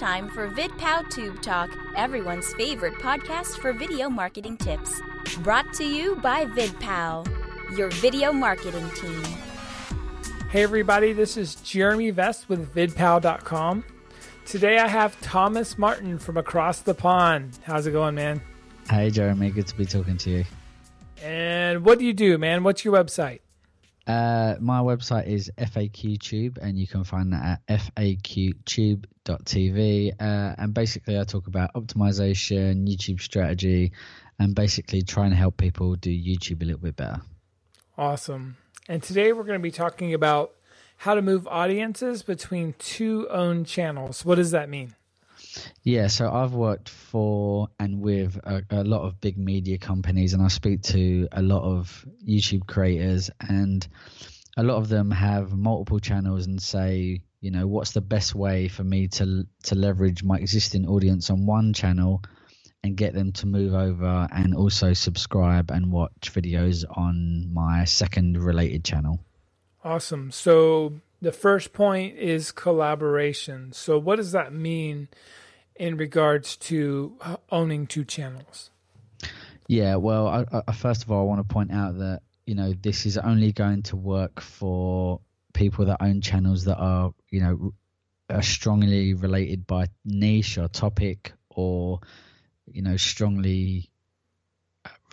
time for VidPow Tube Talk, everyone's favorite podcast for video marketing tips. Brought to you by VidPow, your video marketing team. Hey, everybody, this is Jeremy Vest with VidPow.com. Today I have Thomas Martin from across the pond. How's it going, man? Hey, Jeremy. Good to be talking to you. And what do you do, man? What's your website? Uh, my website is FAQTube, and you can find that at faqtube.tv. Uh, and basically, I talk about optimization, YouTube strategy, and basically trying to help people do YouTube a little bit better. Awesome. And today we're going to be talking about how to move audiences between two owned channels. What does that mean? Yeah, so I've worked for and with a, a, lot of big media companies, and I speak to a lot of YouTube creators, and a lot of them have multiple channels and say, you know, what's the best way for me to to leverage my existing audience on one channel and get them to move over and also subscribe and watch videos on my second related channel. Awesome. So the first point is collaboration. So what does that mean in regards to owning two channels? Yeah, well, I, I, first of all, I want to point out that you know this is only going to work for people that own channels that are you know are strongly related by niche or topic or you know strongly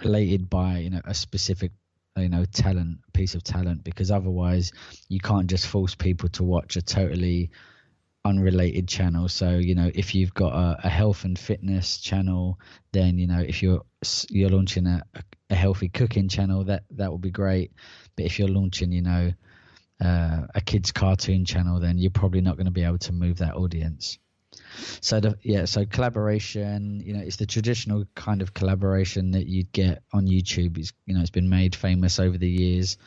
related by you know a specific you know talent piece of talent because otherwise you can't just force people to watch a totally unrelated channel. So you know if you've got a, a health and fitness channel then you know if you're you're launching a, a healthy cooking channel that that will be great. But if you're launching you know uh, a kids cartoon channel then you're probably not going to be able to move that audience so the, yeah, so collaboration, you know, it's the traditional kind of collaboration that you'd get on YouTube. It's you know, it's been made famous over the years.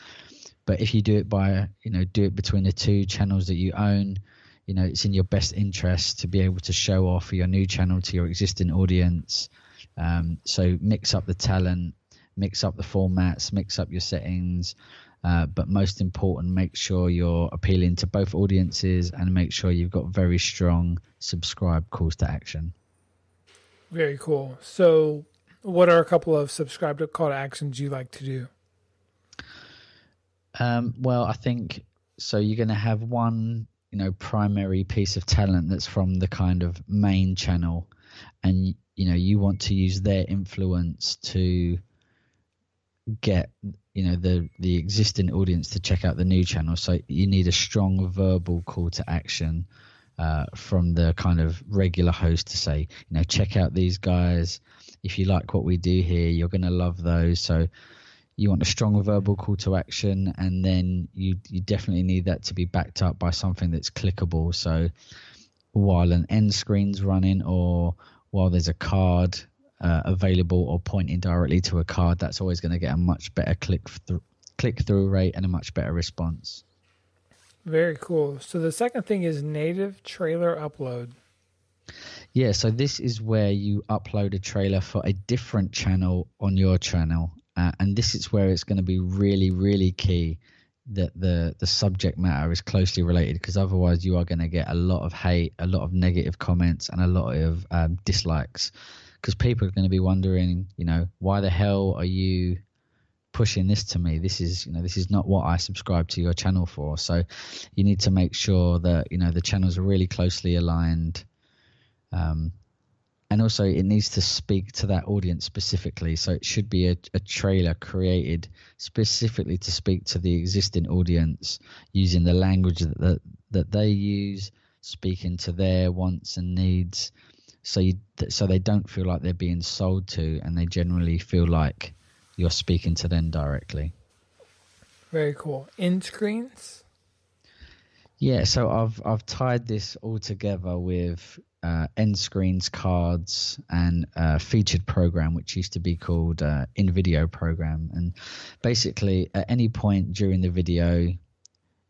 But if you do it by, you know, do it between the two channels that you own, you know, it's in your best interest to be able to show off your new channel to your existing audience. Um, so mix up the talent, mix up the formats, mix up your settings, uh, but most important, make sure you're appealing to both audiences and make sure you've got very strong subscribe calls to action. Very cool. So, what are a couple of subscribe to call to actions you like to do? Um, well, I think so. You're going to have one, you know, primary piece of talent that's from the kind of main channel, and you know, you want to use their influence to get you know the the existing audience to check out the new channel. So you need a strong verbal call to action uh, from the kind of regular host to say you know check out these guys. If you like what we do here you're going to love those. So you want a strong verbal call to action and then you you definitely need that to be backed up by something that's clickable. So while an end screen's running or while there's a card uh, available or pointing directly to a card, that's always going to get a much better click th- click through rate and a much better response. Very cool. So the second thing is native trailer upload. Yeah, so this is where you upload a trailer for a different channel on your channel, uh, and this is where it's going to be really, really key that the the subject matter is closely related because otherwise you are going to get a lot of hate, a lot of negative comments, and a lot of um, dislikes because people are going to be wondering, you know, why the hell are you pushing this to me? This is, you know, this is not what I subscribe to your channel for. So you need to make sure that you know the channels are really closely aligned. Um, and also it needs to speak to that audience specifically so it should be a, a, trailer created specifically to speak to the existing audience using the language that, that, that they use speaking to their wants and needs so you, so they don't feel like they're being sold to, and they generally feel like you're speaking to them directly. Very cool. End screens. Yeah, so I've I've tied this all together with uh, end screens, cards, and uh, featured program, which used to be called uh, in video program. And basically, at any point during the video, you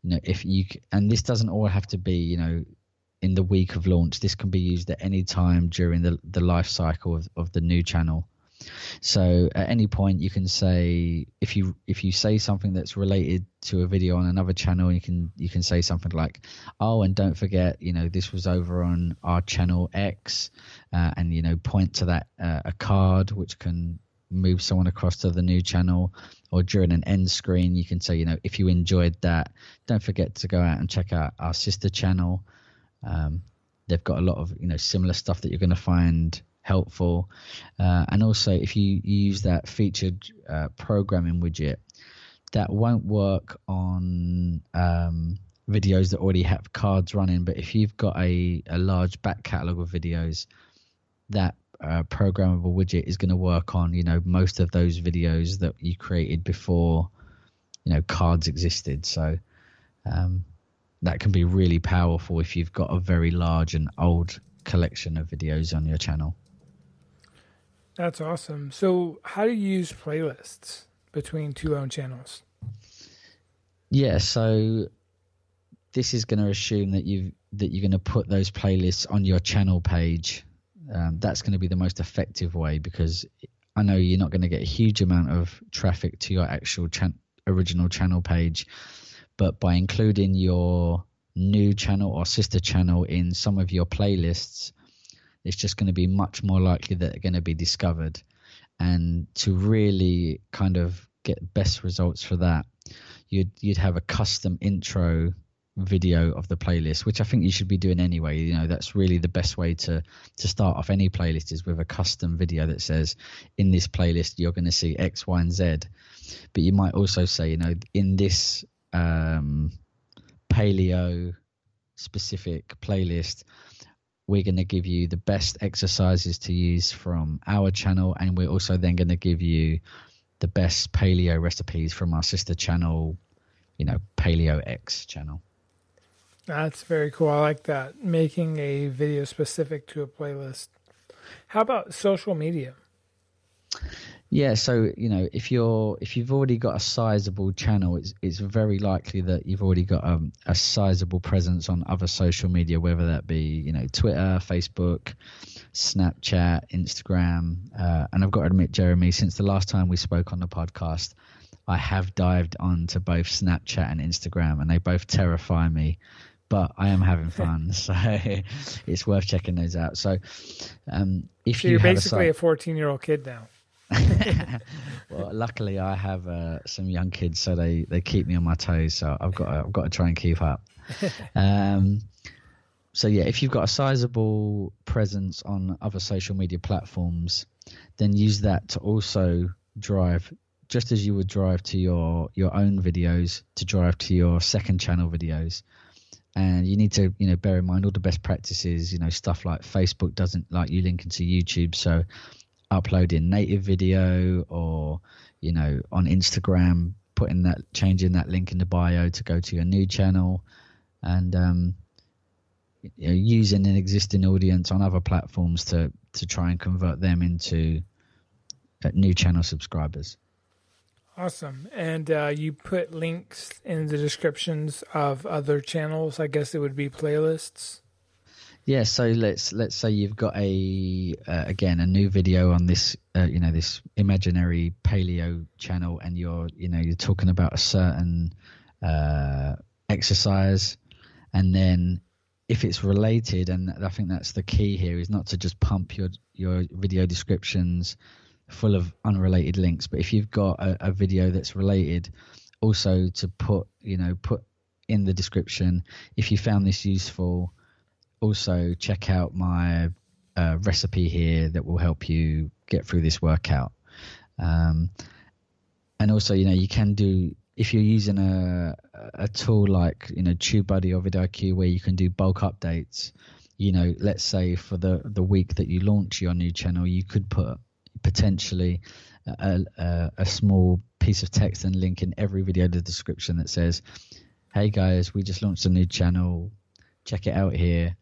know, if you and this doesn't all have to be, you know, in the week of launch. This can be used at any time during the, the life cycle of, of the new channel. So at any point you can say if you if you say something that's related to a video on another channel, you can you can say something like, "Oh, and don't forget, you know, this was over on our channel X," uh, and you know, point to that uh, a card which can move someone across to the new channel or during an end screen you can say you know if you enjoyed that don't forget to go out and check out our sister channel um, they've got a lot of you know similar stuff that you're going to find helpful. Uh, and also if you, use that featured uh, programming widget that won't work on um, videos that already have cards running. But if you've got a, a large back catalog of videos that uh, programmable widget is going to work on you know most of those videos that you created before you know cards existed. So um, that can be really powerful if you've got a very large and old collection of videos on your channel. That's awesome. So how do you use playlists between two own channels? Yeah so this is going to assume that you that you're going to put those playlists on your channel page. Um, that's going to be the most effective way because I know you're not going to get a huge amount of traffic to your actual original channel page, but by including your new channel or sister channel in some of your playlists, it's just going to be much more likely that they're going to be discovered. And to really kind of get best results for that, you'd you'd have a custom intro video of the playlist, which I think you should be doing anyway. You know, that's really the best way to to start off any playlist is with a custom video that says, in this playlist you're going to see X, Y, and Z. But you might also say, you know, in this um, paleo specific playlist, we're going to give you the best exercises to use from our channel, and we're also then going to give you the best paleo recipes from our sister channel, you know, Paleo X channel. That's very cool. I like that. Making a video specific to a playlist. How about social media? Yeah, so you know, if you're if you've already got a sizable channel, it's it's very likely that you've already got um, a sizable presence on other social media, whether that be you know Twitter, Facebook, Snapchat, Instagram. Uh, and I've got to admit, Jeremy, since the last time we spoke on the podcast, I have dived onto both Snapchat and Instagram, and they both terrify me but I am having fun, so it's worth checking those out. So, um, if so you are basically a fourteen-year-old kid now. well, luckily I have uh, some young kids, so they, they keep me on my toes. So I've got to, I've got to try and keep up. Um, so yeah, if you've got a sizable presence on other social media platforms, then use that to also drive, just as you would drive to your your own videos, to drive to your second channel videos and you need to you know bear in mind all the best practices you know stuff like facebook doesn't like you linking to youtube so uploading native video or you know on instagram putting that changing that link in the bio to go to your new channel and um, you know, using an existing audience on other platforms to to try and convert them into uh, new channel subscribers Awesome. And uh, you put links in the descriptions of other channels. I guess it would be playlists. Yeah. So let's let's say you've got a uh, again a new video on this uh, you know this imaginary paleo channel, and you're you know you're talking about a certain uh, exercise, and then if it's related, and I think that's the key here, is not to just pump your your video descriptions full of unrelated links. But if you've got a, a video that's related, also to put you know put in the description. If you found this useful, also check out my uh, recipe here that will help you get through this workout. Um, and also, you know, you can do if you're using a a tool like you know TubeBuddy or vidIQ where you can do bulk updates. You know, let's say for the the week that you launch your new channel, you could put potentially a, a, a, small piece of text and link in every video the description that says, "Hey guys, we just launched a new channel. Check it out here."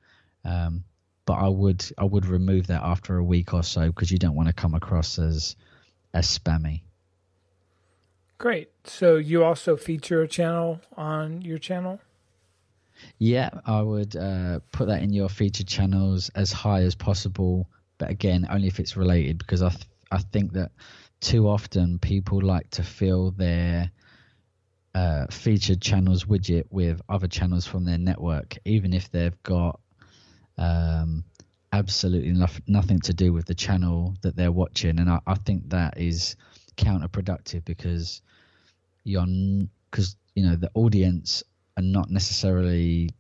Um, but I would I would remove that after a week or so because you don't want to come across as as spammy. Great. So you also feature a channel on your channel? Yeah, I would uh, put that in your featured channels as high as possible but again, only if it's related because I th- I think that too often people like to fill their uh, featured channels widget with other channels from their network, even if they've got um, absolutely no- nothing to do with the channel that they're watching. And I, I think that is counterproductive because you're because you know the audience are not necessarily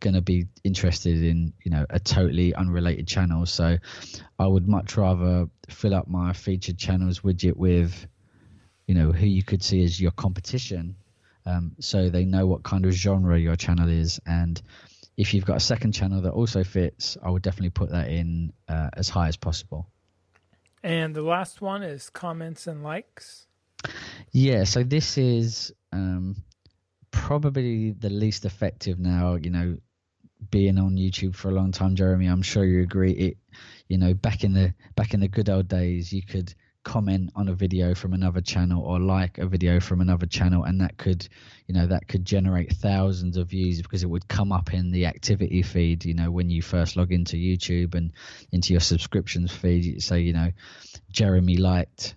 going to be interested in you know a totally unrelated channel so i would much rather fill up my featured channels widget with you know who you could see as your competition um, so they know what kind of genre your channel is and if you've got a second channel that also fits i would definitely put that in uh, as high as possible. And the last one is comments and likes. Yeah so this is um, probably the least effective now you know being on YouTube for a long time, Jeremy, I'm sure you agree. It, you know, back in the back in the good old days, you could comment on a video from another channel or like a video from another channel, and that could, you know, that could generate thousands of views because it would come up in the activity feed. You know, when you first log into YouTube and into your subscriptions feed, you say, you know, Jeremy liked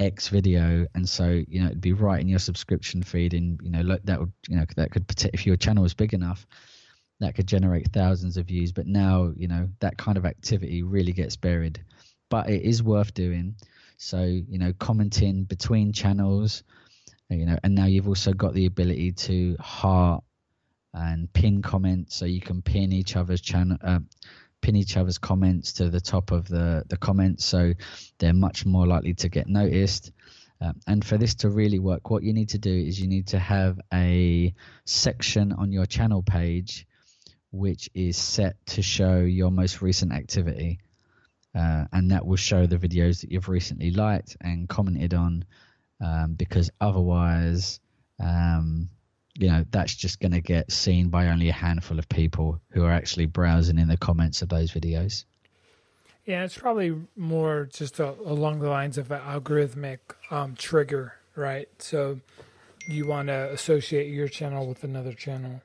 X video, and so you know it'd be right in your subscription feed, and you know, look, that would, you know, that could if your channel was big enough that could generate thousands of views. But now, you know, that kind of activity really gets buried. But it is worth doing. So, you know, commenting between channels, you know, and now you've also got the ability to heart and pin comments. So you can pin each other's channel, uh, pin each other's comments to the top of the, the comments. So they're much more likely to get noticed. Uh, and for this to really work, what you need to do is you need to have a section on your channel page which is set to show your most recent activity. And that will show the videos that you've recently liked and commented on um, because otherwise um, you know that's just going to get seen by only a handful of people who are actually browsing in the comments of those videos. Yeah it's probably more just a, along the lines of an algorithmic um, trigger right? So you want to associate your channel with another channel.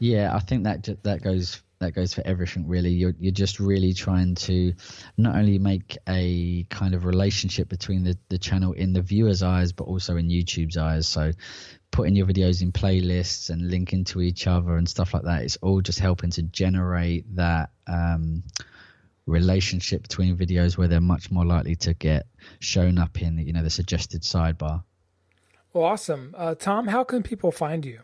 Yeah, I think that that goes that goes for everything really. You're you're just really trying to not only make a kind of relationship between the the channel in the viewer's eyes, but also in YouTube's eyes. So putting your videos in playlists and linking to each other and stuff like that. It's all just helping to generate that. Um, relationship between videos where they're much more likely to get shown up in you know the suggested sidebar well awesome uh, tom how can people find you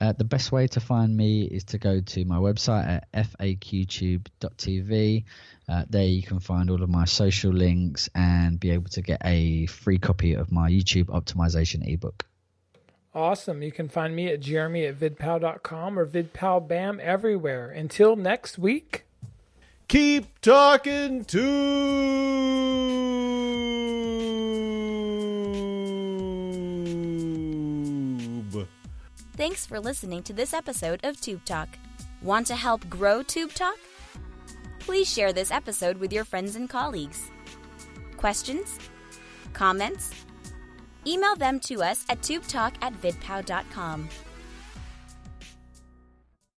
uh, the best way to find me is to go to my website at faqtube.tv. Uh, there you can find all of my social links and be able to get a free copy of my YouTube optimization ebook. Awesome. You can find me at jeremy at vidpow.com or vidpalbam everywhere. Until next week. Keep talking to Thanks for listening to this episode of Tube Talk. Want to help grow Tube Talk? Please share this episode with your friends and colleagues. Questions? Comments? Email them to us at tubetalk at vidpow.com.